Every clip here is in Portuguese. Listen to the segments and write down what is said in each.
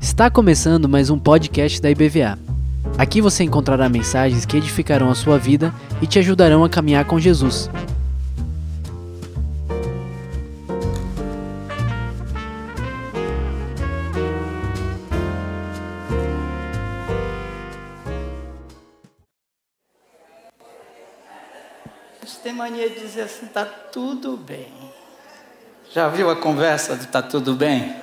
Está começando mais um podcast da IBVA. Aqui você encontrará mensagens que edificarão a sua vida e te ajudarão a caminhar com Jesus. Você tem mania de dizer assim, tá tudo bem. Já viu a conversa de tá tudo bem?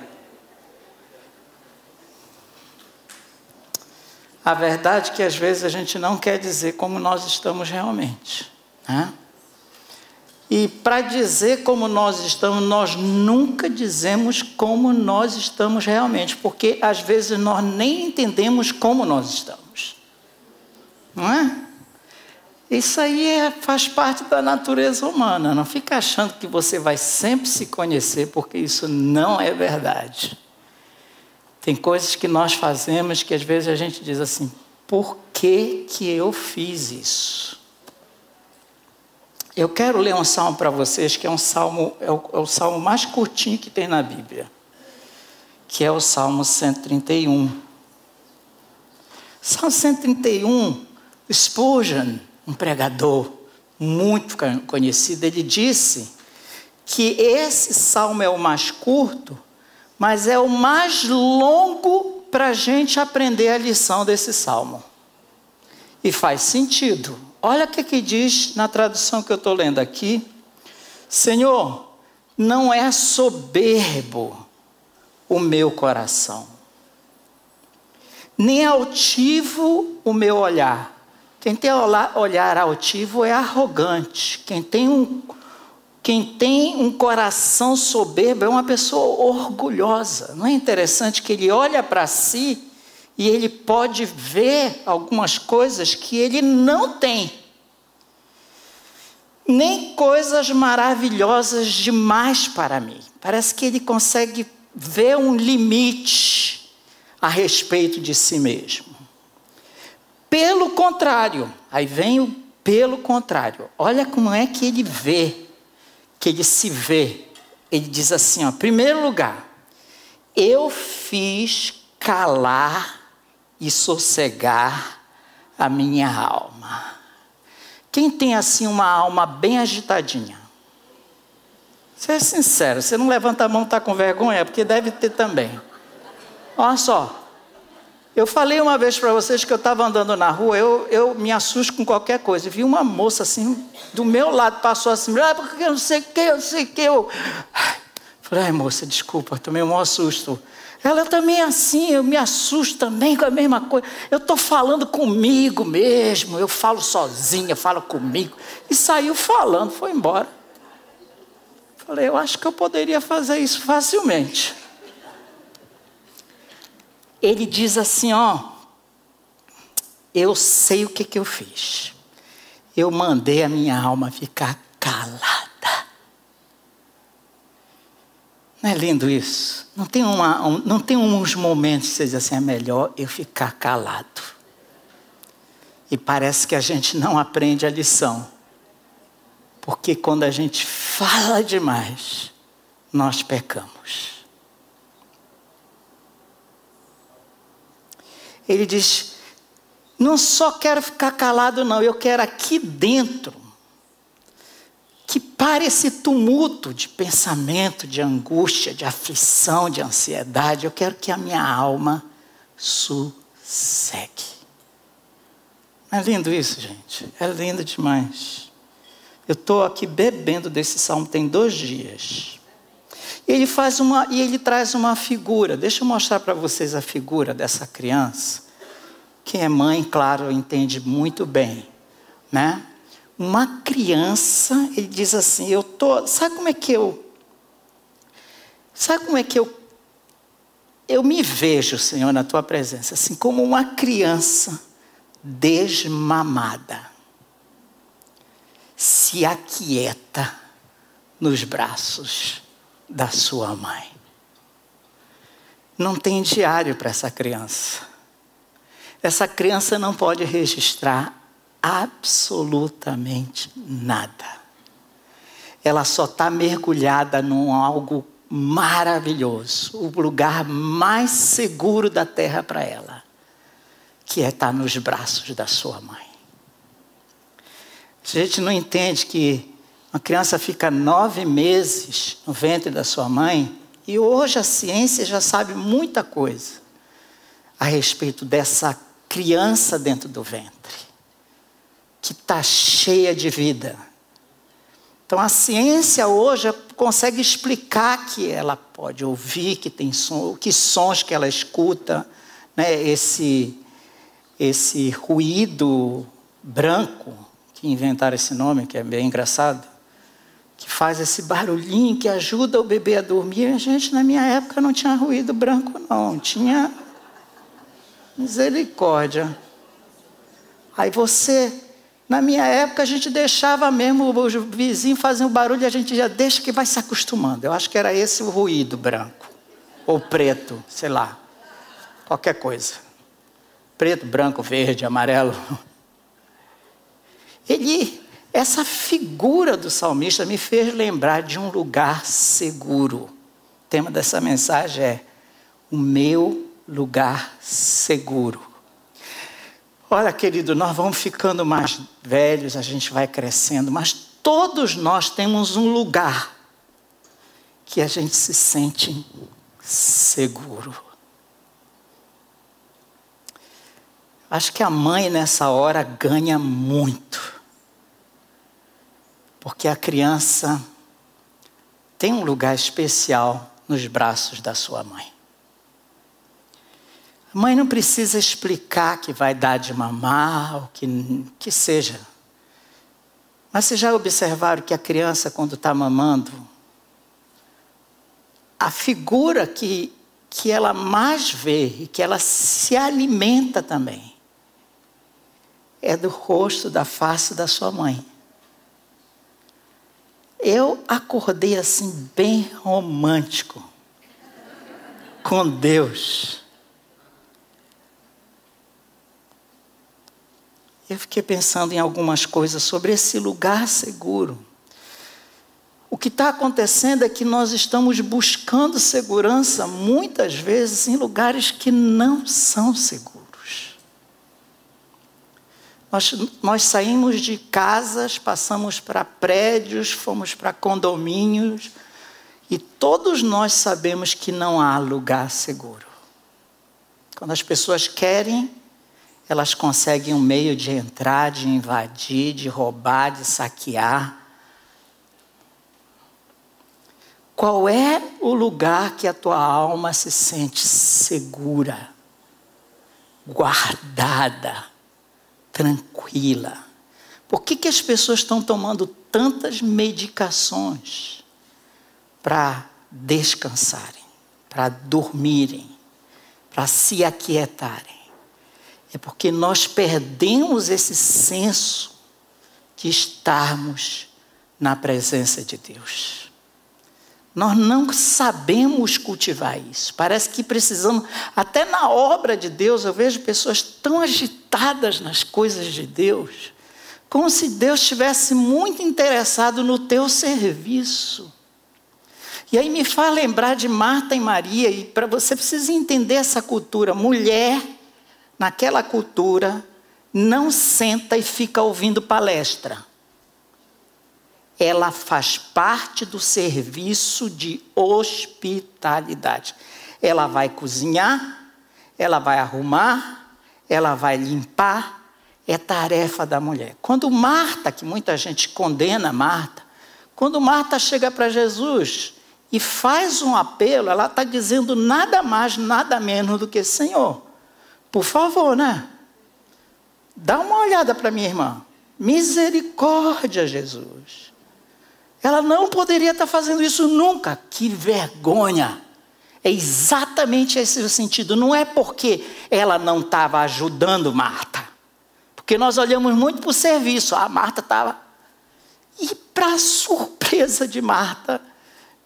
A verdade é que às vezes a gente não quer dizer como nós estamos realmente. Né? E para dizer como nós estamos, nós nunca dizemos como nós estamos realmente, porque às vezes nós nem entendemos como nós estamos. Não é? Isso aí é, faz parte da natureza humana. Não fica achando que você vai sempre se conhecer, porque isso não é verdade. Tem coisas que nós fazemos que às vezes a gente diz assim: por que, que eu fiz isso? Eu quero ler um salmo para vocês, que é um salmo, é o, é o salmo mais curtinho que tem na Bíblia, que é o Salmo 131. Salmo 131, Spurgeon, um pregador muito conhecido, ele disse que esse salmo é o mais curto, mas é o mais longo para a gente aprender a lição desse salmo. E faz sentido. Olha o que, que diz na tradução que eu estou lendo aqui. Senhor, não é soberbo o meu coração, nem altivo o meu olhar quem tem olhar altivo é arrogante. Quem tem um, quem tem um coração soberbo é uma pessoa orgulhosa. Não é interessante que ele olha para si e ele pode ver algumas coisas que ele não tem. Nem coisas maravilhosas demais para mim. Parece que ele consegue ver um limite a respeito de si mesmo. Pelo contrário, aí vem o pelo contrário. Olha como é que ele vê, que ele se vê. Ele diz assim, ó, primeiro lugar, eu fiz calar e sossegar a minha alma. Quem tem assim uma alma bem agitadinha? Seja sincero, você não levanta a mão, está com vergonha, é porque deve ter também. Olha só, eu falei uma vez para vocês que eu estava andando na rua, eu, eu me assusto com qualquer coisa. vi uma moça assim, do meu lado, passou assim, ah, porque eu não sei o que, eu não sei o que. Eu... Falei, ai moça, desculpa, tomei um maior susto. Ela também é assim, eu me assusto também com a mesma coisa. Eu estou falando comigo mesmo, eu falo sozinha, falo comigo. E saiu falando, foi embora. Falei, eu acho que eu poderia fazer isso facilmente ele diz assim: ó, eu sei o que, que eu fiz. Eu mandei a minha alma ficar calada. Não é lindo isso? Não tem, uma, um, não tem uns momentos que você diz assim: é melhor eu ficar calado. E parece que a gente não aprende a lição. Porque quando a gente fala demais, nós pecamos. Ele diz: não só quero ficar calado, não, eu quero aqui dentro que pare esse tumulto de pensamento, de angústia, de aflição, de ansiedade. Eu quero que a minha alma sossegue. Não é lindo isso, gente? É lindo demais. Eu estou aqui bebendo desse salmo tem dois dias. Ele faz uma e ele traz uma figura. Deixa eu mostrar para vocês a figura dessa criança. Quem é mãe, claro, entende muito bem, né? Uma criança, ele diz assim: "Eu tô, sabe como é que eu Sabe como é que eu eu me vejo, Senhor, na tua presença, assim como uma criança desmamada. Se aquieta nos braços da sua mãe. Não tem diário para essa criança. Essa criança não pode registrar absolutamente nada. ela só está mergulhada num algo maravilhoso, o lugar mais seguro da terra para ela, que é estar tá nos braços da sua mãe. A gente não entende que uma criança fica nove meses no ventre da sua mãe e hoje a ciência já sabe muita coisa a respeito dessa criança dentro do ventre, que está cheia de vida. Então a ciência hoje consegue explicar que ela pode ouvir, que tem som, que sons que ela escuta, né? esse, esse ruído branco, que inventaram esse nome, que é bem engraçado, que faz esse barulhinho que ajuda o bebê a dormir. A gente, na minha época, não tinha ruído branco, não. Tinha misericórdia. Aí você, na minha época, a gente deixava mesmo o vizinho fazer um barulho a gente já deixa que vai se acostumando. Eu acho que era esse o ruído branco. Ou preto, sei lá. Qualquer coisa. Preto, branco, verde, amarelo. Ele essa figura do salmista me fez lembrar de um lugar seguro. O tema dessa mensagem é o meu lugar seguro. Olha, querido, nós vamos ficando mais velhos, a gente vai crescendo, mas todos nós temos um lugar que a gente se sente seguro. Acho que a mãe nessa hora ganha muito porque a criança tem um lugar especial nos braços da sua mãe. A mãe não precisa explicar que vai dar de mamar, ou que, que seja. Mas vocês já observaram que a criança, quando está mamando, a figura que, que ela mais vê e que ela se alimenta também é do rosto, da face da sua mãe. Eu acordei assim, bem romântico, com Deus. Eu fiquei pensando em algumas coisas sobre esse lugar seguro. O que está acontecendo é que nós estamos buscando segurança muitas vezes em lugares que não são seguros. Nós, nós saímos de casas, passamos para prédios, fomos para condomínios, e todos nós sabemos que não há lugar seguro. Quando as pessoas querem, elas conseguem um meio de entrar, de invadir, de roubar, de saquear. Qual é o lugar que a tua alma se sente segura, guardada? Tranquila. Por que, que as pessoas estão tomando tantas medicações para descansarem, para dormirem, para se aquietarem? É porque nós perdemos esse senso de estarmos na presença de Deus. Nós não sabemos cultivar isso. Parece que precisamos, até na obra de Deus, eu vejo pessoas tão agitadas nas coisas de Deus, como se Deus estivesse muito interessado no teu serviço. E aí me faz lembrar de Marta e Maria, e para você precisa entender essa cultura. Mulher, naquela cultura, não senta e fica ouvindo palestra ela faz parte do serviço de hospitalidade. Ela vai cozinhar, ela vai arrumar, ela vai limpar, é tarefa da mulher. Quando Marta, que muita gente condena Marta, quando Marta chega para Jesus e faz um apelo, ela está dizendo nada mais, nada menos do que: Senhor, por favor, né? Dá uma olhada para minha irmã. Misericórdia, Jesus. Ela não poderia estar fazendo isso nunca. Que vergonha! É exatamente esse o sentido. Não é porque ela não estava ajudando Marta. Porque nós olhamos muito para o serviço. A Marta estava. E, para surpresa de Marta,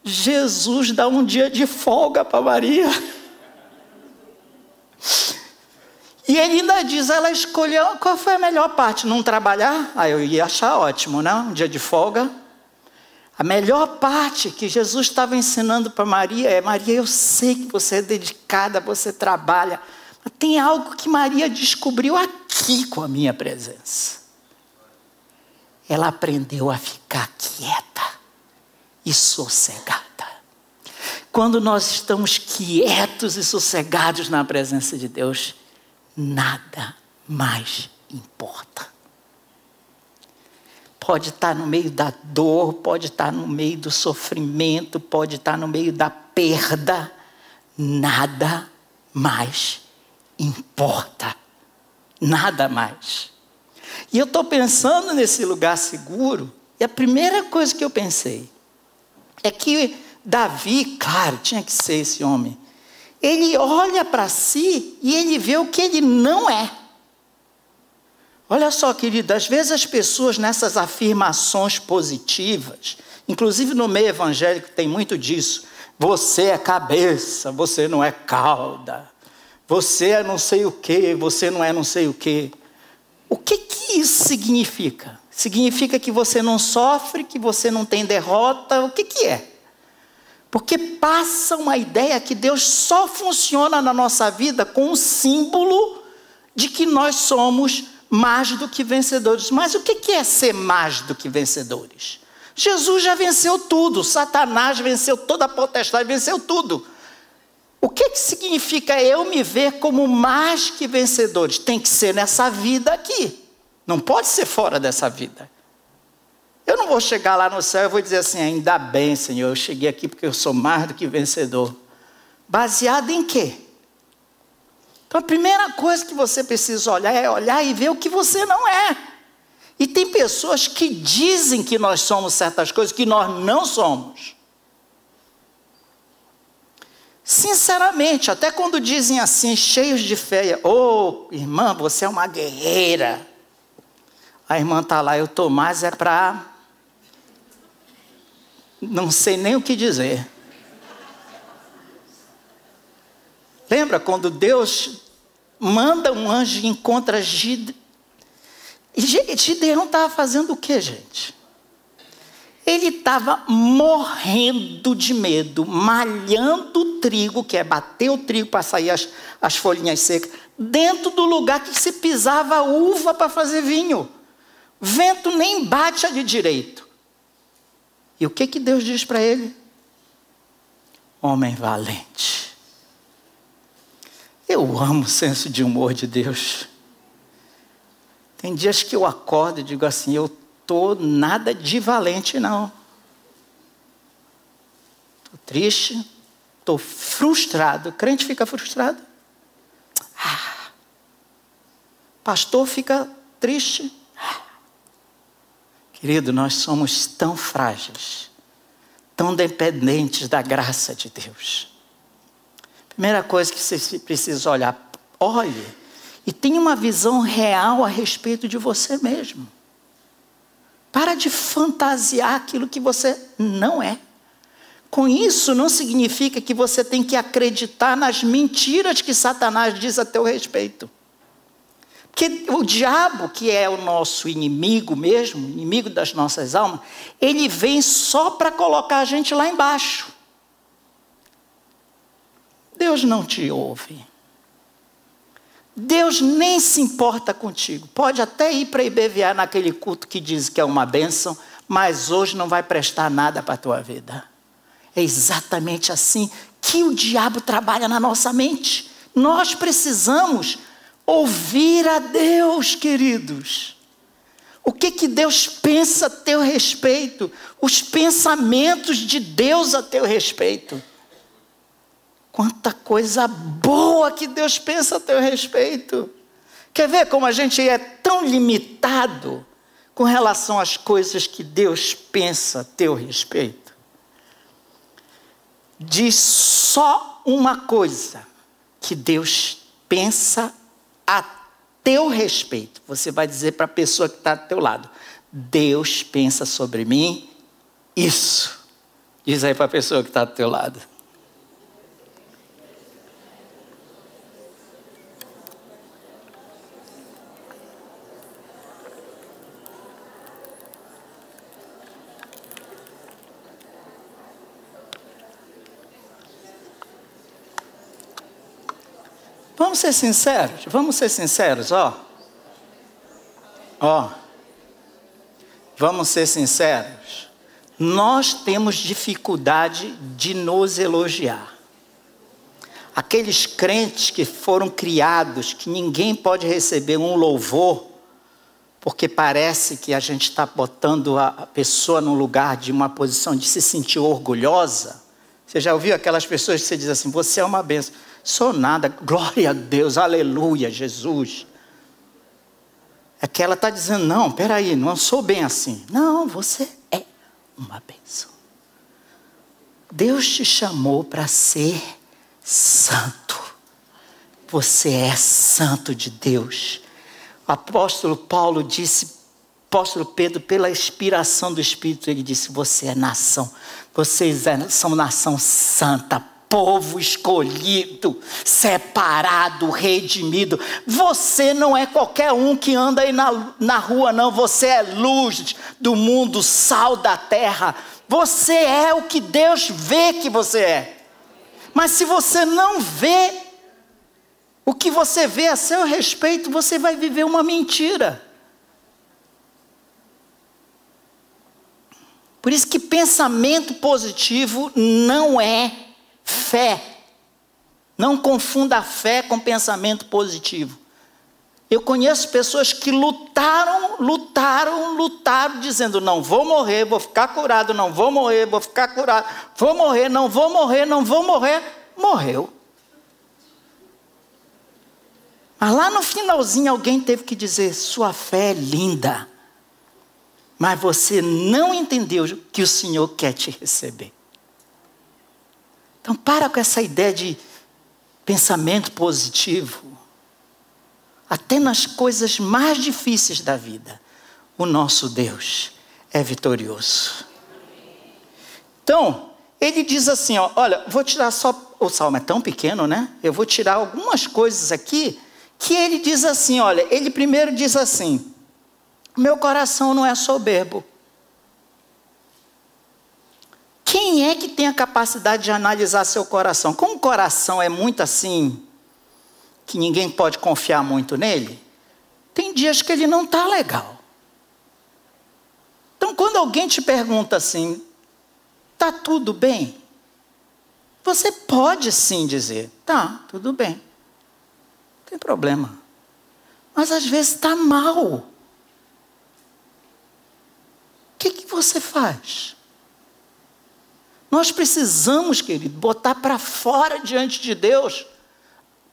Jesus dá um dia de folga para Maria. E ele ainda diz: ela escolheu qual foi a melhor parte, não trabalhar? Ah, eu ia achar ótimo, né? Um dia de folga. A melhor parte que Jesus estava ensinando para Maria é: Maria, eu sei que você é dedicada, você trabalha, mas tem algo que Maria descobriu aqui com a minha presença. Ela aprendeu a ficar quieta e sossegada. Quando nós estamos quietos e sossegados na presença de Deus, nada mais importa. Pode estar no meio da dor, pode estar no meio do sofrimento, pode estar no meio da perda, nada mais importa. Nada mais. E eu estou pensando nesse lugar seguro, e a primeira coisa que eu pensei é que Davi, claro, tinha que ser esse homem. Ele olha para si e ele vê o que ele não é. Olha só, querido, às vezes as pessoas nessas afirmações positivas, inclusive no meio evangélico tem muito disso. Você é cabeça, você não é cauda. Você é não sei o que, você não é não sei o que. O que, que isso significa? Significa que você não sofre, que você não tem derrota? O que, que é? Porque passa uma ideia que Deus só funciona na nossa vida com um símbolo de que nós somos mais do que vencedores. Mas o que é ser mais do que vencedores? Jesus já venceu tudo, Satanás venceu toda a potestade, venceu tudo. O que, que significa eu me ver como mais que vencedores? Tem que ser nessa vida aqui, não pode ser fora dessa vida. Eu não vou chegar lá no céu e vou dizer assim, ainda bem, Senhor, eu cheguei aqui porque eu sou mais do que vencedor. Baseado em quê? Então a primeira coisa que você precisa olhar é olhar e ver o que você não é. E tem pessoas que dizem que nós somos certas coisas que nós não somos. Sinceramente, até quando dizem assim, cheios de fé, ô oh, irmã, você é uma guerreira. A irmã está lá, eu estou mais é para não sei nem o que dizer. Lembra quando Deus manda um anjo e encontra Gideão? Gideão estava fazendo o que, gente? Ele estava morrendo de medo, malhando o trigo, que é bater o trigo para sair as, as folhinhas secas, dentro do lugar que se pisava uva para fazer vinho. Vento nem bate ali direito. E o que, que Deus diz para ele? Homem valente. Eu amo o senso de humor de Deus. Tem dias que eu acordo e digo assim: eu tô nada de valente, não. Estou triste, estou frustrado. O crente fica frustrado. Ah. Pastor fica triste. Querido, nós somos tão frágeis, tão dependentes da graça de Deus. Primeira coisa que você precisa olhar, olhe e tenha uma visão real a respeito de você mesmo. Para de fantasiar aquilo que você não é. Com isso, não significa que você tem que acreditar nas mentiras que Satanás diz a teu respeito. Porque o diabo, que é o nosso inimigo mesmo, inimigo das nossas almas, ele vem só para colocar a gente lá embaixo. Deus não te ouve. Deus nem se importa contigo. Pode até ir para IBVA naquele culto que diz que é uma bênção, mas hoje não vai prestar nada para a tua vida. É exatamente assim que o diabo trabalha na nossa mente. Nós precisamos Ouvir a Deus, queridos. O que, que Deus pensa a teu respeito? Os pensamentos de Deus a teu respeito. Quanta coisa boa que Deus pensa a teu respeito. Quer ver como a gente é tão limitado com relação às coisas que Deus pensa a teu respeito? Diz só uma coisa que Deus pensa a teu respeito. Você vai dizer para a pessoa que está do teu lado: Deus pensa sobre mim isso. Diz aí para a pessoa que está do teu lado. Vamos ser sinceros, vamos ser sinceros, ó. Ó. Vamos ser sinceros. Nós temos dificuldade de nos elogiar. Aqueles crentes que foram criados, que ninguém pode receber um louvor, porque parece que a gente está botando a pessoa no lugar de uma posição de se sentir orgulhosa. Você já ouviu aquelas pessoas que você diz assim: você é uma benção. Sou nada, glória a Deus, aleluia, Jesus. É que ela está dizendo: não, peraí, não sou bem assim. Não, você é uma benção. Deus te chamou para ser santo. Você é santo de Deus. O apóstolo Paulo disse, apóstolo Pedro, pela inspiração do Espírito, ele disse: Você é nação, vocês é, são nação santa, povo escolhido, separado, redimido. Você não é qualquer um que anda aí na, na rua, não. Você é luz do mundo, sal da terra. Você é o que Deus vê que você é. Mas se você não vê o que você vê a seu respeito, você vai viver uma mentira. Por isso que pensamento positivo não é fé. Não confunda a fé com pensamento positivo. Eu conheço pessoas que lutaram, lutaram, lutaram, dizendo: não vou morrer, vou ficar curado, não vou morrer, vou ficar curado, vou morrer, não vou morrer, não vou morrer. Morreu. Mas lá no finalzinho alguém teve que dizer: sua fé é linda, mas você não entendeu que o Senhor quer te receber. Então para com essa ideia de pensamento positivo até nas coisas mais difíceis da vida, o nosso Deus é vitorioso. Então, ele diz assim: ó, olha, vou tirar só. O salmo é tão pequeno, né? Eu vou tirar algumas coisas aqui que ele diz assim: olha, ele primeiro diz assim: meu coração não é soberbo. Quem é que tem a capacidade de analisar seu coração? Como o coração é muito assim, que ninguém pode confiar muito nele, tem dias que ele não está legal. Então, quando alguém te pergunta assim, está tudo bem? Você pode sim dizer, tá, tudo bem. Não tem problema. Mas às vezes está mal. O que, que você faz? Nós precisamos, querido, botar para fora diante de Deus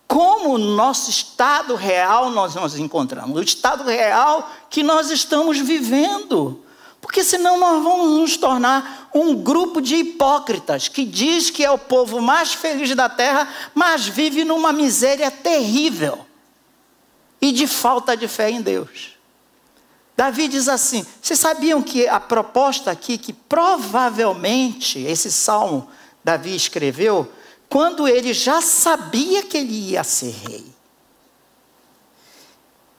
como o nosso estado real nós nos encontramos, o estado real que nós estamos vivendo. Porque senão nós vamos nos tornar um grupo de hipócritas que diz que é o povo mais feliz da terra, mas vive numa miséria terrível e de falta de fé em Deus. Davi diz assim: vocês sabiam que a proposta aqui, que provavelmente esse salmo Davi escreveu, quando ele já sabia que ele ia ser rei.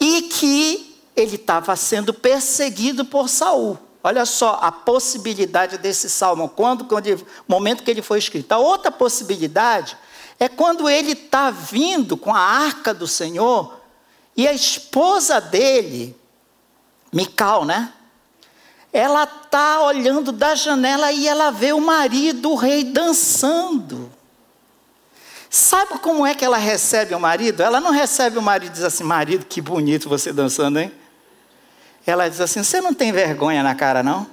E que ele estava sendo perseguido por Saul. Olha só a possibilidade desse salmo, quando, quando momento que ele foi escrito. A outra possibilidade é quando ele está vindo com a arca do Senhor e a esposa dele, Mical, né? Ela está olhando da janela e ela vê o marido, o rei, dançando. Sabe como é que ela recebe o marido? Ela não recebe o marido e diz assim: marido, que bonito você dançando, hein? Ela diz assim: você não tem vergonha na cara, não?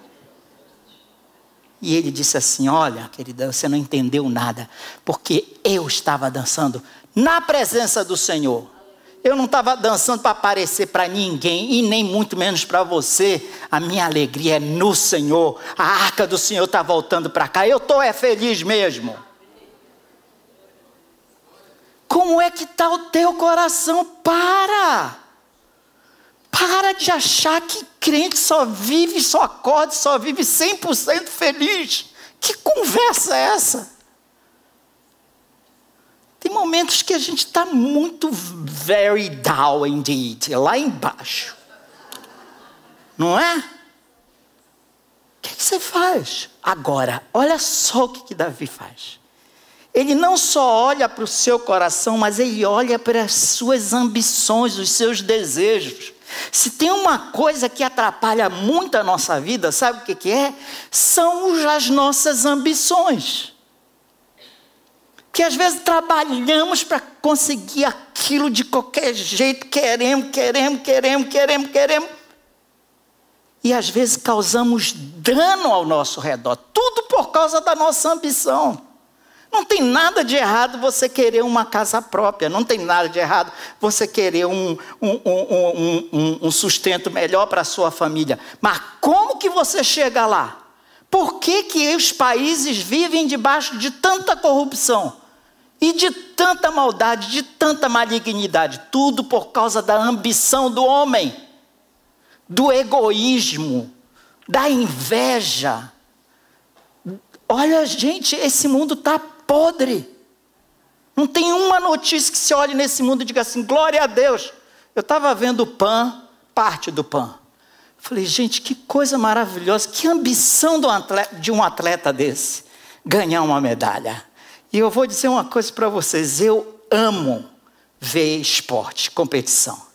E ele disse assim: Olha, querida, você não entendeu nada, porque eu estava dançando na presença do Senhor. Eu não estava dançando para aparecer para ninguém e nem muito menos para você. A minha alegria é no Senhor. A arca do Senhor está voltando para cá. Eu estou é feliz mesmo. Como é que está o teu coração? Para! Para de achar que crente só vive, só acorda, só vive 100% feliz. Que conversa é essa? Tem momentos que a gente está muito very down indeed, lá embaixo. Não é? O que, que você faz? Agora, olha só o que, que Davi faz. Ele não só olha para o seu coração, mas ele olha para as suas ambições, os seus desejos. Se tem uma coisa que atrapalha muito a nossa vida, sabe o que, que é? São as nossas ambições. Que às vezes trabalhamos para conseguir aquilo de qualquer jeito, queremos, queremos, queremos, queremos, queremos. E às vezes causamos dano ao nosso redor, tudo por causa da nossa ambição. Não tem nada de errado você querer uma casa própria, não tem nada de errado você querer um, um, um, um sustento melhor para a sua família. Mas como que você chega lá? Por que, que os países vivem debaixo de tanta corrupção? E de tanta maldade, de tanta malignidade? Tudo por causa da ambição do homem, do egoísmo, da inveja. Olha, gente, esse mundo está podre. Não tem uma notícia que se olhe nesse mundo e diga assim: glória a Deus. Eu estava vendo o PAN, parte do PAN. Falei, gente, que coisa maravilhosa, que ambição de um atleta, de um atleta desse ganhar uma medalha. E eu vou dizer uma coisa para vocês: eu amo ver esporte, competição.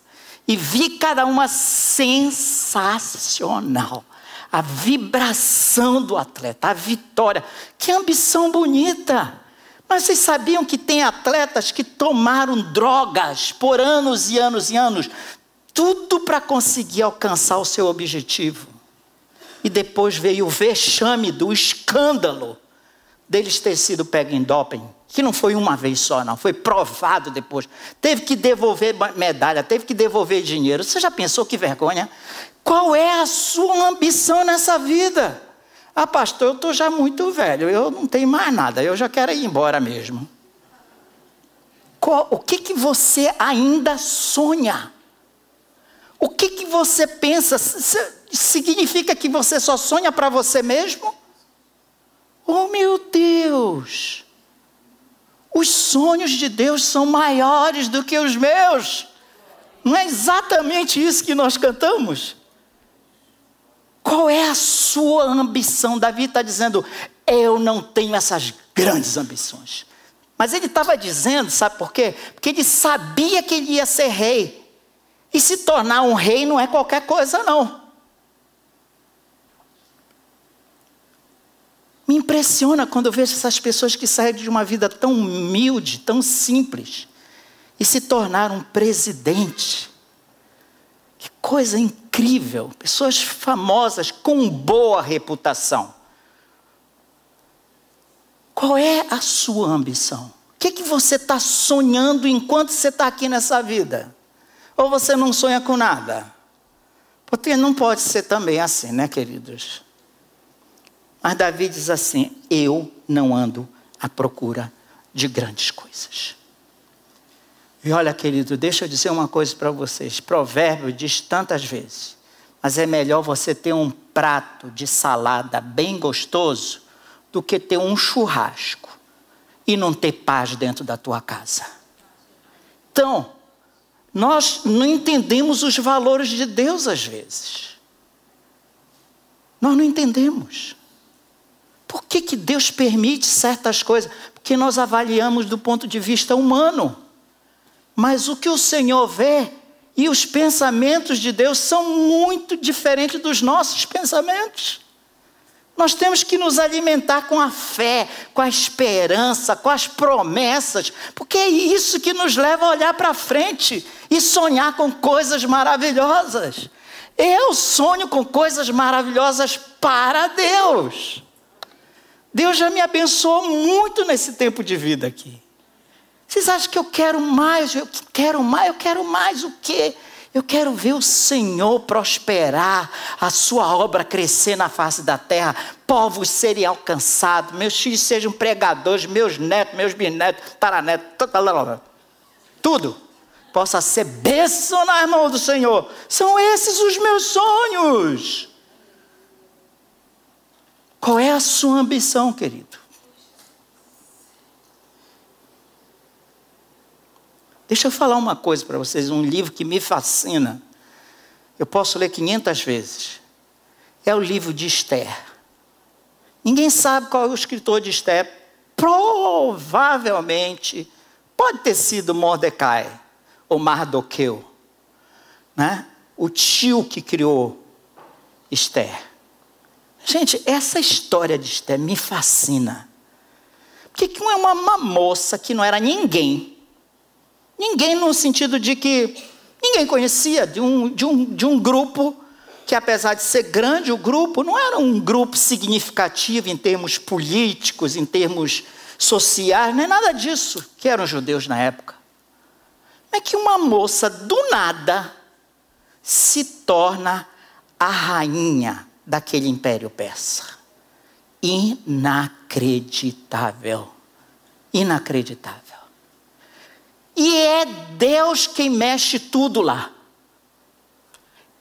E vi cada uma sensacional. A vibração do atleta, a vitória. Que ambição bonita. Mas vocês sabiam que tem atletas que tomaram drogas por anos e anos e anos, tudo para conseguir alcançar o seu objetivo. E depois veio o vexame do escândalo deles ter sido pego em doping, que não foi uma vez só, não, foi provado depois. Teve que devolver medalha, teve que devolver dinheiro. Você já pensou que vergonha? Qual é a sua ambição nessa vida? Ah, pastor, eu estou já muito velho, eu não tenho mais nada, eu já quero ir embora mesmo. Qual, o que, que você ainda sonha? O que, que você pensa? Significa que você só sonha para você mesmo? Oh, meu Deus! Os sonhos de Deus são maiores do que os meus. Não é exatamente isso que nós cantamos? Qual é a sua ambição? Davi está dizendo: Eu não tenho essas grandes ambições. Mas ele estava dizendo, sabe por quê? Porque ele sabia que ele ia ser rei. E se tornar um rei não é qualquer coisa, não. Me impressiona quando eu vejo essas pessoas que saem de uma vida tão humilde, tão simples, e se tornaram presidente. Que coisa incrível! Pessoas famosas com boa reputação. Qual é a sua ambição? O que, é que você está sonhando enquanto você está aqui nessa vida? Ou você não sonha com nada? Porque não pode ser também assim, né, queridos? Mas Davi diz assim: Eu não ando à procura de grandes coisas. E olha, querido, deixa eu dizer uma coisa para vocês. Provérbio diz tantas vezes, mas é melhor você ter um prato de salada bem gostoso do que ter um churrasco e não ter paz dentro da tua casa. Então, nós não entendemos os valores de Deus às vezes. Nós não entendemos. Por que, que Deus permite certas coisas? Porque nós avaliamos do ponto de vista humano. Mas o que o Senhor vê e os pensamentos de Deus são muito diferentes dos nossos pensamentos. Nós temos que nos alimentar com a fé, com a esperança, com as promessas, porque é isso que nos leva a olhar para frente e sonhar com coisas maravilhosas. Eu sonho com coisas maravilhosas para Deus. Deus já me abençoou muito nesse tempo de vida aqui. Vocês acham que eu quero mais? Eu quero mais, eu quero mais o quê? Eu quero ver o Senhor prosperar, a sua obra crescer na face da terra, povos serem alcançados, meus filhos sejam pregadores, meus netos, meus bisnetos, taranetos, tudo possa ser bênção na mão do Senhor. São esses os meus sonhos. Qual é a sua ambição, querido? Deixa eu falar uma coisa para vocês, um livro que me fascina. Eu posso ler 500 vezes. É o livro de Esther. Ninguém sabe qual é o escritor de Esther, provavelmente pode ter sido Mordecai ou Mardoqueu, né? o tio que criou Esther. Gente, essa história de Esther me fascina. Porque que uma, uma moça que não era ninguém, ninguém no sentido de que ninguém conhecia, de um, de um, de um grupo que apesar de ser grande o grupo, não era um grupo significativo em termos políticos, em termos sociais, nem nada disso, que eram judeus na época. É que uma moça do nada se torna a rainha daquele império persa. Inacreditável. Inacreditável. E é Deus quem mexe tudo lá.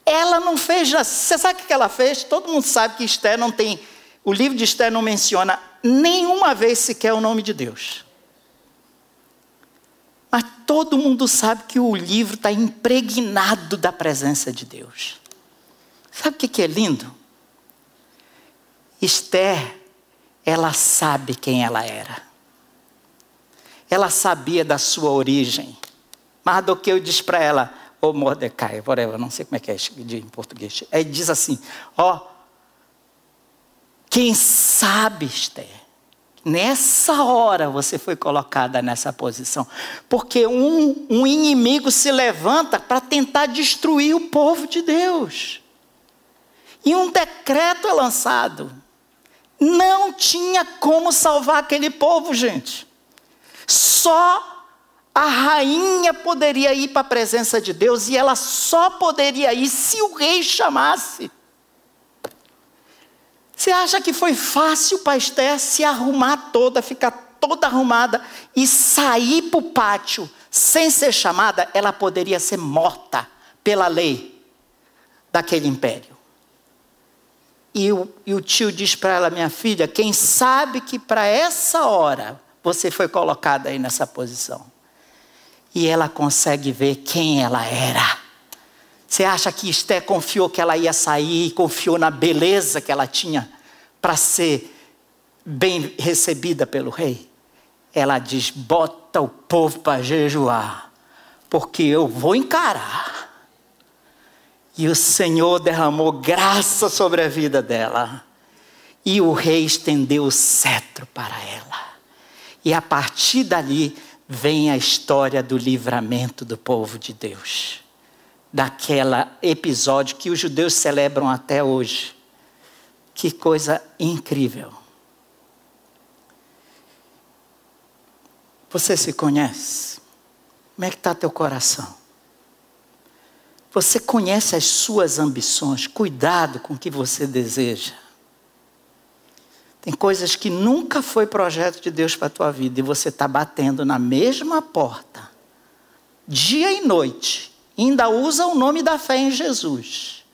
Ela não fez. Você sabe o que ela fez? Todo mundo sabe que Esther não tem. O livro de Esther não menciona nenhuma vez sequer o nome de Deus. Mas todo mundo sabe que o livro está impregnado da presença de Deus. Sabe o que é lindo? Esther, ela sabe quem ela era. Ela sabia da sua origem. Mardoqueu diz para ela: ou Mordecai, whatever, não sei como é que é em português. Ele diz assim: ó, quem sabe, Esther, nessa hora você foi colocada nessa posição, porque um, um inimigo se levanta para tentar destruir o povo de Deus. E um decreto é lançado. Não tinha como salvar aquele povo, gente. Só a rainha poderia ir para a presença de Deus e ela só poderia ir se o rei chamasse. Você acha que foi fácil para Esther se arrumar toda, ficar toda arrumada e sair para o pátio sem ser chamada? Ela poderia ser morta pela lei daquele império. E o, e o tio diz para ela, minha filha, quem sabe que para essa hora você foi colocada aí nessa posição e ela consegue ver quem ela era. Você acha que Esté confiou que ela ia sair, confiou na beleza que ela tinha para ser bem recebida pelo rei? Ela diz: bota o povo para jejuar, porque eu vou encarar. E o Senhor derramou graça sobre a vida dela. E o rei estendeu o cetro para ela. E a partir dali, vem a história do livramento do povo de Deus. Daquele episódio que os judeus celebram até hoje. Que coisa incrível. Você se conhece? Como é que está teu coração? Você conhece as suas ambições? Cuidado com o que você deseja. Tem coisas que nunca foi projeto de Deus para a tua vida e você está batendo na mesma porta, dia e noite, e ainda usa o nome da fé em Jesus.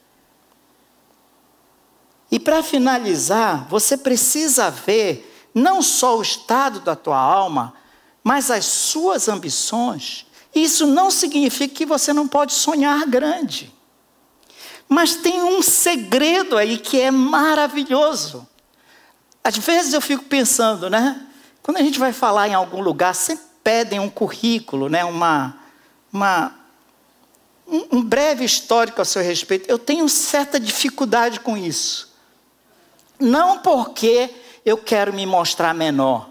E para finalizar, você precisa ver não só o estado da tua alma, mas as suas ambições. Isso não significa que você não pode sonhar grande. Mas tem um segredo aí que é maravilhoso. Às vezes eu fico pensando, né? Quando a gente vai falar em algum lugar, sempre pedem um currículo, né? Uma, uma, um, um breve histórico a seu respeito. Eu tenho certa dificuldade com isso. Não porque eu quero me mostrar menor,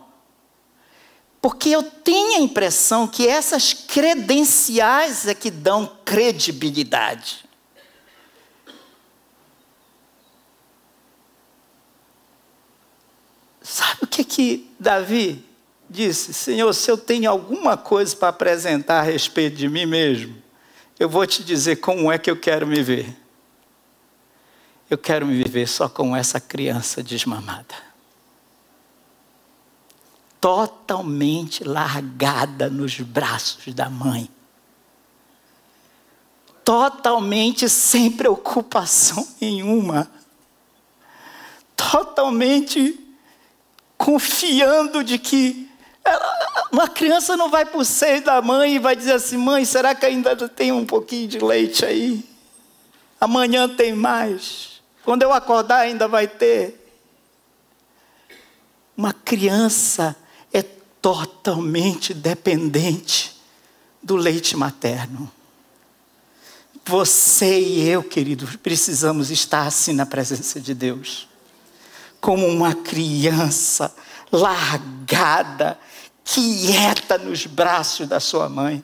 porque eu tenho a impressão que essas credenciais é que dão credibilidade. Sabe o que que Davi disse? Senhor, se eu tenho alguma coisa para apresentar a respeito de mim mesmo, eu vou te dizer como é que eu quero me ver. Eu quero me viver só como essa criança desmamada. Totalmente largada nos braços da mãe. Totalmente sem preocupação nenhuma. Totalmente confiando de que ela, uma criança não vai para o seio da mãe e vai dizer assim: mãe, será que ainda tem um pouquinho de leite aí? Amanhã tem mais. Quando eu acordar, ainda vai ter. Uma criança totalmente dependente do leite materno. Você e eu, querido, precisamos estar assim na presença de Deus, como uma criança largada, quieta nos braços da sua mãe.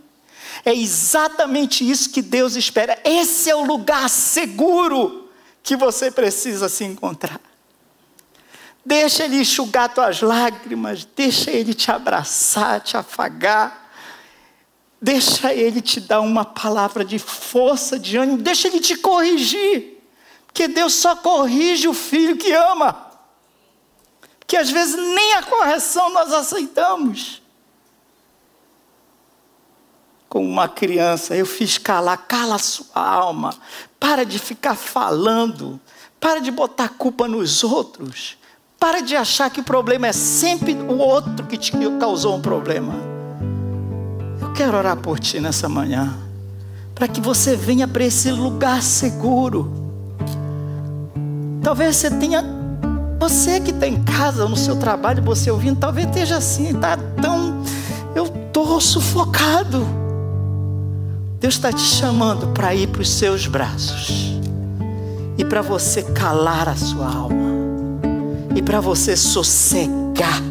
É exatamente isso que Deus espera. Esse é o lugar seguro que você precisa se encontrar. Deixa Ele enxugar tuas lágrimas, deixa Ele te abraçar, te afagar. Deixa Ele te dar uma palavra de força, de ânimo, deixa Ele te corrigir. Porque Deus só corrige o filho que ama. Que às vezes nem a correção nós aceitamos. Como uma criança, eu fiz calar, cala a sua alma. Para de ficar falando. Para de botar culpa nos outros. Para de achar que o problema é sempre o outro que te causou um problema quero orar por ti nessa manhã, para que você venha para esse lugar seguro. Talvez você tenha, você que está em casa, no seu trabalho, você ouvindo, talvez esteja assim, está tão, eu estou sufocado. Deus está te chamando para ir para os seus braços e para você calar a sua alma e para você sossegar,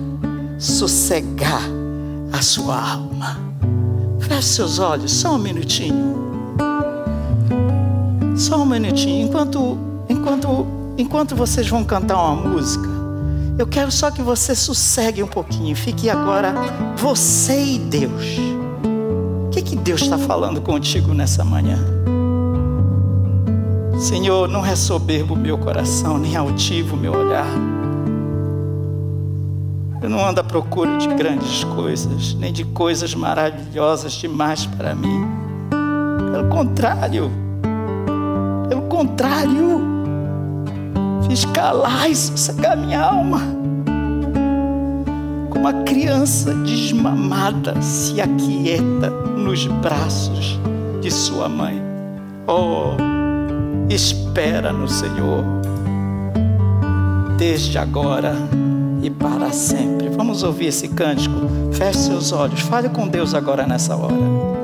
sossegar a sua alma. Feche seus olhos, só um minutinho. Só um minutinho. Enquanto, enquanto, enquanto vocês vão cantar uma música, eu quero só que você sossegue um pouquinho. Fique agora você e Deus. O que, que Deus está falando contigo nessa manhã? Senhor, não é soberbo meu coração, nem altivo meu olhar. Eu não ando à procura de grandes coisas, nem de coisas maravilhosas demais para mim. Pelo contrário, pelo contrário, fiz calar e sossegar minha alma. Como a criança desmamada se aquieta nos braços de sua mãe. Oh, espera no Senhor, desde agora e para sempre. Vamos ouvir esse cântico. Feche seus olhos. Fale com Deus agora nessa hora.